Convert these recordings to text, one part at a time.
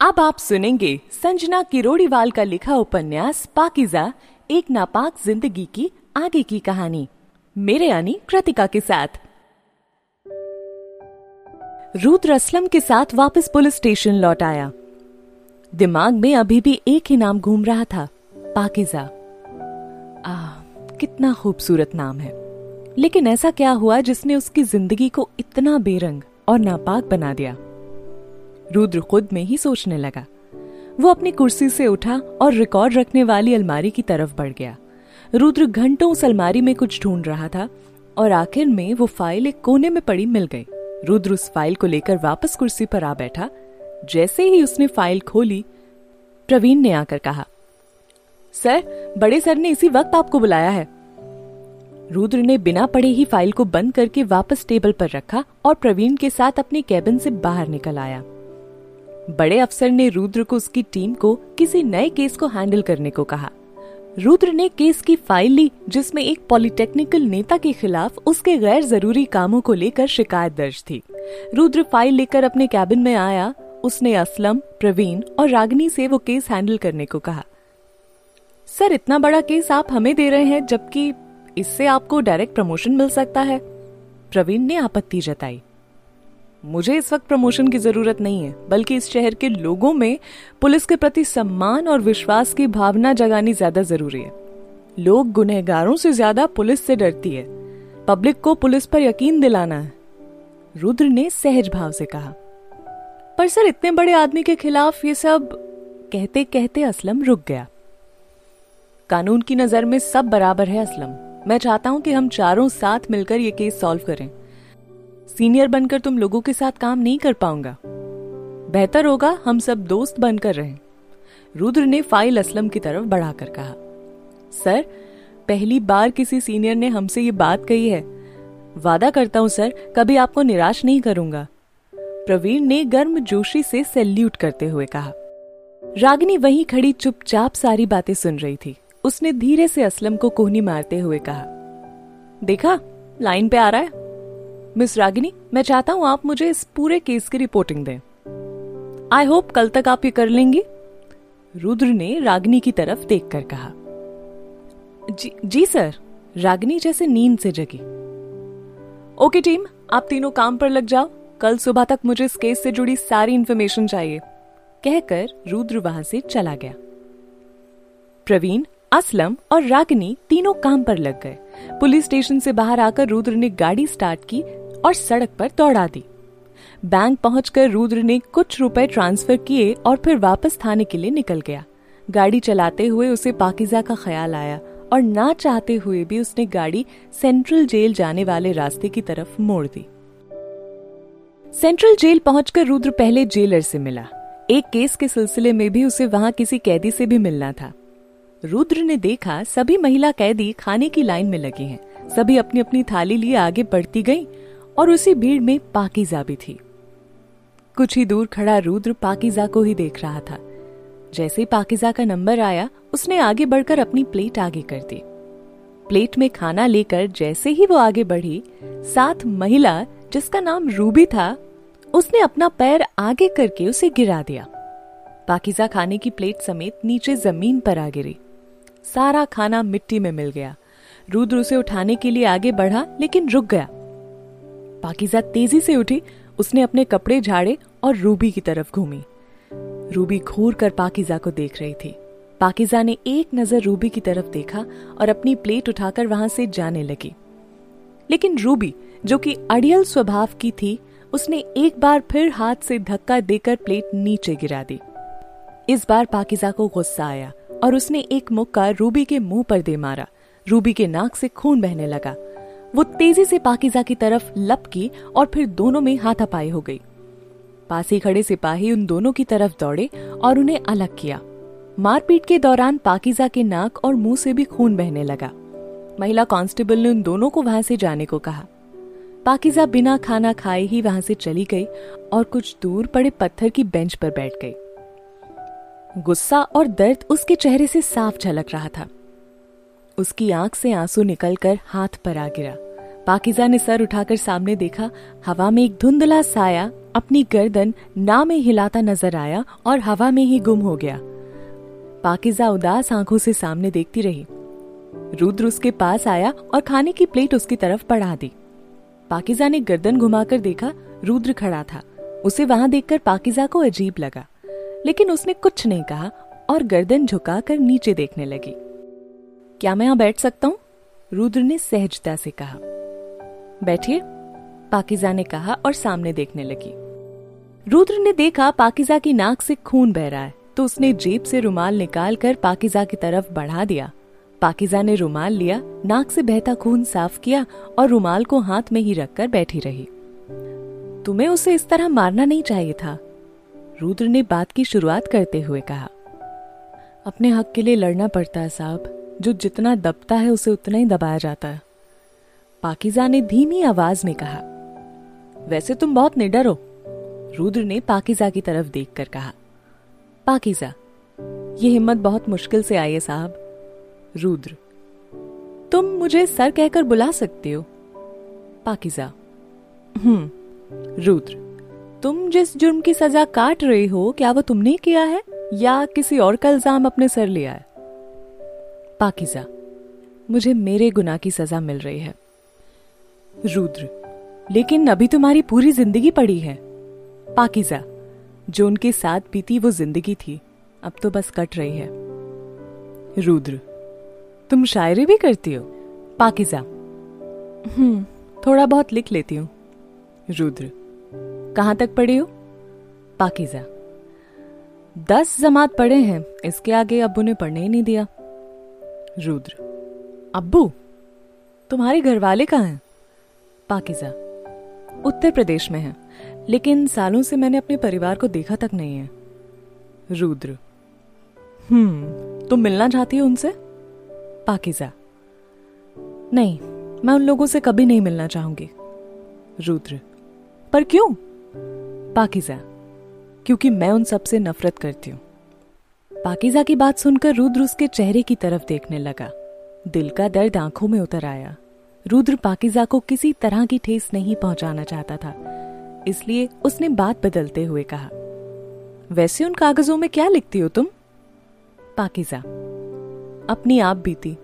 अब आप सुनेंगे संजना किरोड़ीवाल का लिखा उपन्यास पाकिजा, एक नापाक ज़िंदगी की आगे की कहानी। मेरे यानी कृतिका के साथ। रुद्र असलम के साथ वापस पुलिस स्टेशन लौट आया। दिमाग में अभी भी एक ही नाम घूम रहा था, पाकिजा। आ, कितना खूबसूरत नाम है। लेकिन ऐसा क्या हुआ जिसने उसकी ज़िंदगी को इतना बेरंग और नापाक बना दिया? रुद्र खुद में ही सोचने लगा। वो अपनी कुर्सी से उठा और रिकॉर्ड रखने वाली अलमारी की तरफ़ बढ़ गया। रुद्र घंटों उस अलमारी में कुछ ढूंढ रहा था और आखिर में वो फ़ाइल एक कोने में पड़ी मिल गई। रुद्र उस फ़ाइल को लेकर वापस कुर्सी पर आ बैठा। जैसे ही उसने फ़ाइल खोली, प्रवीण ने आकर कहा, सर, बड़े सर ने इसी वक्त आपको बुलाया है। रुद्र ने बिना पढ़े ही फ़ाइल को बंद करके वापस टेबल पर रखा और प्रवीण के साथ अपने कैबिन से बाहर निकल आया। बड़े अफसर ने रुद्र को उसकी टीम को किसी नए केस को हैंडल करने को कहा। रुद्र ने केस की फ़ाइल ली, जिसमें एक पॉलिटेक्निकल नेता के खिलाफ उसके गैर ज़रूरी कामों को लेकर शिकायत दर्ज थी। रुद्र फ़ाइल लेकर अपने कैबिन में आया, उसने असलम, प्रवीण और रागनी से वो केस हैंडल करने को कहा। सर, इतना बड़ा केस आप हमें दे रहे हैं, जबकि इससे आपको डायरेक्ट प्रमोशन मिल सकता है। प्रवीण ने आपत्ति जताई। मुझे इस वक्त प्रमोशन की ज़रूरत नहीं है, बल्कि इस शहर के लोगों में पुलिस के प्रति सम्मान और विश्वास की भावना जगानी ज़्यादा ज़रूरी है। लोग गुनहगारों से ज़्यादा पुलिस से डरती है। पब्लिक को पुलिस पर यकीन दिलाना है, रुद्र ने सहज भाव से कहा। पर सर, इतने बड़े आदमी के खिलाफ ये सब कहते कहते असलम रुक गया। कानून की नज़र में सब बराबर है असलम। मैं चाहता हूँ कि हम चारों साथ मिलकर ये केस सॉल्व करें। सीनियर बनकर तुम लोगों के साथ काम नहीं कर पाऊँगा। बेहतर होगा हम सब दोस्त बनकर रहें। रुद्र ने फ़ाइल असलम की तरफ़ बढ़ाकर कहा, सर, पहली बार किसी सीनियर ने हमसे ये बात कही है। वादा करता हूँ, सर, कभी आपको निराश नहीं करूँगा। प्रवीण ने गर्म जोशी से सैल्यूट करते हुए कहा। रागिनी वहीं खड़ी चुपचाप सारी बातें सुन रही थी। उसने धीरे से असलम को कोहनी मारते हुए कहा, देखा, लाइन पे आ रहा है? मिस रागिनी मैं चाहता हूँ आप मुझे इस पूरे केस की रिपोर्टिंग दें। आई होप कल तक आप ये कर लेंगी। रुद्र ने रागिनी की तरफ़ देखकर कहा। जी, जी सर रागिनी जैसे नींद से जगी। ओके टीम आप तीनों काम पर लग जाओ। कल सुबह तक मुझे इस केस से जुड़ी सारी इंफॉर्मेशन चाहिए। कहकर रुद्र वहाँ से चला गया। प्रवीण असलम और रागिनी तीनों काम पर लग गए। पुलिस स्टेशन से बाहर आकर रुद्र ने गाड़ी स्टार्ट की और सड़क पर दौड़ा दी। बैंक पहुंचकर रुद्र ने कुछ रुपए ट्रांसफ़र किए और फिर वापस थाने के लिए निकल गया। गाड़ी चलाते हुए उसे पाकिजा का ख्याल आया और ना चाहते हुए भी उसने गाड़ी सेंट्रल जेल जाने वाले रास्ते की तरफ़ मोड़ दी। सेंट्रल जेल पहुंचकर रुद्र पहले जेलर से मिला। एक केस के सिलसिले में भी उसे वहाँ किसी कैदी से भी मिलना था। रुद्र ने देखा सभी महिला कैदी खाने की लाइन में लगी हैं। सभी अपनी अपनी थाली लिए आगे बढ़ती गईं और उसी भीड़ में पाकिजा भी थी। कुछ ही दूर खड़ा रुद्र पाकिजा को ही देख रहा था। जैसे पाकिजा का नंबर आया, उसने आगे बढ़कर अपनी प्लेट आगे कर दी। प्लेट में खाना लेकर जैसे ही वो आगे बढ़ी साथ महिला, जिसका नाम रूबी था, उसने अपना पैर आगे करके उसे गिरा दिया। पाकिजा खाने की प्लेट समेत नीचे ज़मीन पर आ गिरी। सारा खाना मिट्टी में मिल गया। रुद्र उसे उठाने के लिए आगे बढ़ा, लेकिन रुक गया। पाकिजा तेज़ी से उठी, उसने अपने कपड़े झाड़े और रूबी की तरफ़ घूमी। रूबी घूर कर पाकिजा को देख रही थी। पाकिजा ने एक नज़र रूबी की तरफ़ देखा और अपनी प्लेट उठाकर वहाँ से जाने लगी। लेकिन रूबी, जो कि अड़ियल स्वभाव की थी, उसने एक बार फिर हाथ से धक्का देकर प्लेट नीचे गिरा दी। इस बार पाकिजा को गुस्सा आया और उसने एक मुक्का रूबी के मुँह पर दे मारा। रूबी के नाक से खून बहने लगा। वो तेज़ी से पाकिजा की तरफ़ लपकी और फिर दोनों में हाथापाई हो गई। पास ही खड़े सिपाही उन दोनों की तरफ़ दौड़े और उन्हें अलग किया। मारपीट के दौरान पाकिजा के नाक और मुँह से भी खून बहने लगा। महिला कांस्टेबल ने उन दोनों को वहाँ से जाने को कहा। पाकिजा बिना खाना खाए ही वहाँ से चली गई और कुछ दूर पड़े पत्थर की बेंच पर बैठ गई। गुस्सा और दर्द उसके चेहरे से साफ़ झलक रहा था। उसकी आँख से आँसू निकलकर हाथ पर आ गिरा। पाकिजा ने सर उठाकर सामने देखा, हवा में एक धुंधला साया अपनी गर्दन ना में हिलाता नज़र आया और हवा में ही गुम हो गया। पाकिजा उदास आँखों से सामने देखती रही। रुद्र उसके पास आया और खाने की प्लेट उसकी तरफ़ बढ़ा दी। पाकिजा ने गर्दन घुमाकर देखा, रुद्र खड़ा था। उसे वहाँ देखकर पाकिजा को अजीब लगा। लेकिन उसने कुछ नहीं कहा और गर्दन झुकाकर नीचे देखने लगी। क्या मैं यहाँ बैठ सकता हूँ? रुद्र ने सहजता से कहा। बैठिए। पाकिजा ने कहा और सामने देखने लगी। रुद्र ने देखा पाकिजा की नाक से खून बह रहा है तो उसने जेब से रुमाल निकालकर पाकिजा की तरफ़ बढ़ा दिया। पाकिजा ने रुमाल लिया, नाक से बहता खून साफ़ किया और रुमाल को हाथ में ही रखकर बैठी रही। तुम्हें उसे इस तरह मारना नहीं चाहिए था, रुद्र ने बात की शुरुआत करते हुए कहा। अपने हक के लिए लड़ना पड़ता है साहब, जो जितना दबता है उसे उतना ही दबाया जाता है। पाकिजा ने धीमी आवाज़ में कहा, वैसे तुम बहुत निडर हो, रुद्र ने पाकिजा की तरफ़ देखकर कहा। पाकिजा, ये हिम्मत बहुत मुश्किल से आई है साहब, रुद्र। तुम मुझे सर कहकर बुला सकते हो? पाकिजा हम्म रुद्र, तुम जिस जुर्म की सजा काट रहे हो, क्या वो तुमने किया है, या किसी और का इल्ज़ाम अपने सर लिया है? पाकिजा, मुझे मेरे गुनाह की सजा मिल रही है। रुद्र, लेकिन अभी तुम्हारी पूरी ज़िंदगी पड़ी है। पाकिजा, जो उनके साथ बीती वो ज़िंदगी थी, अब तो बस कट रही है। रुद्र, तुम शायरी भी करती हो? पाकिजा हम्म थोड़ा बहुत लिख लेती हूँ। रुद्र, कहाँ तक पढ़ी हो? पाकिजा, दस जमात पढ़े हैं, इसके आगे अब्बू ने पढ़ने ही नहीं दिया। रुद्र, अब्बू, तुम्हारे घर वाले कहाँ हैं? पाकिजा। उत्तर प्रदेश में है, लेकिन सालों से मैंने अपने परिवार को देखा तक नहीं है। रुद्र। हम्म तुम मिलना चाहती हो उनसे? पाकिजा। नहीं, मैं उन लोगों से कभी नहीं मिलना चाहूँगी। रुद्र। पर क्यों? पाकिजा। क्योंकि मैं उन सबसे नफरत करती हूँ। पाकिजा की बात सुनकर रुद्र उसके चेहरे की तरफ़ देखने लगा। दिल का दर्द आँखों में उतर आया। रुद्र पाकिजा को किसी तरह की ठेस नहीं पहुंचाना चाहता था, इसलिए उसने बात बदलते हुए कहा, वैसे उन कागजों में क्या लिखती हो तुम? पाकिजा, अपनी आप बीती,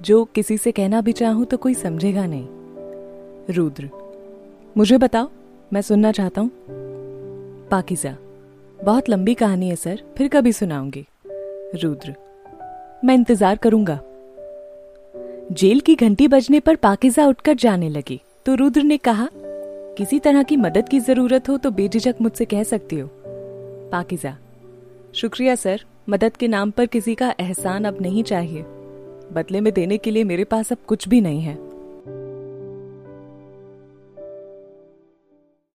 जो किसी से कहना भी चाहूँ तो कोई समझेगा नहीं। रुद्र, मुझे बताओ, मैं सुनना चाहता हूँ? पाकिजा, बहुत लंबी कहानी है, सर, फिर कभी सुनाऊँगी। रुद्र, मैं इंतज़ार करूँगा। जेल की घंटी बजने पर पाकिजा उठकर जाने लगी। तो रुद्र ने कहा, किसी तरह की मदद की ज़रूरत हो तो बेझिझक मुझसे कह सकती हो। पाकिजा, शुक्रिया सर, मदद के नाम पर किसी का एहसान अब नहीं चाहिए। बदले में देने के लिए मेरे पास अब कुछ भी नहीं है।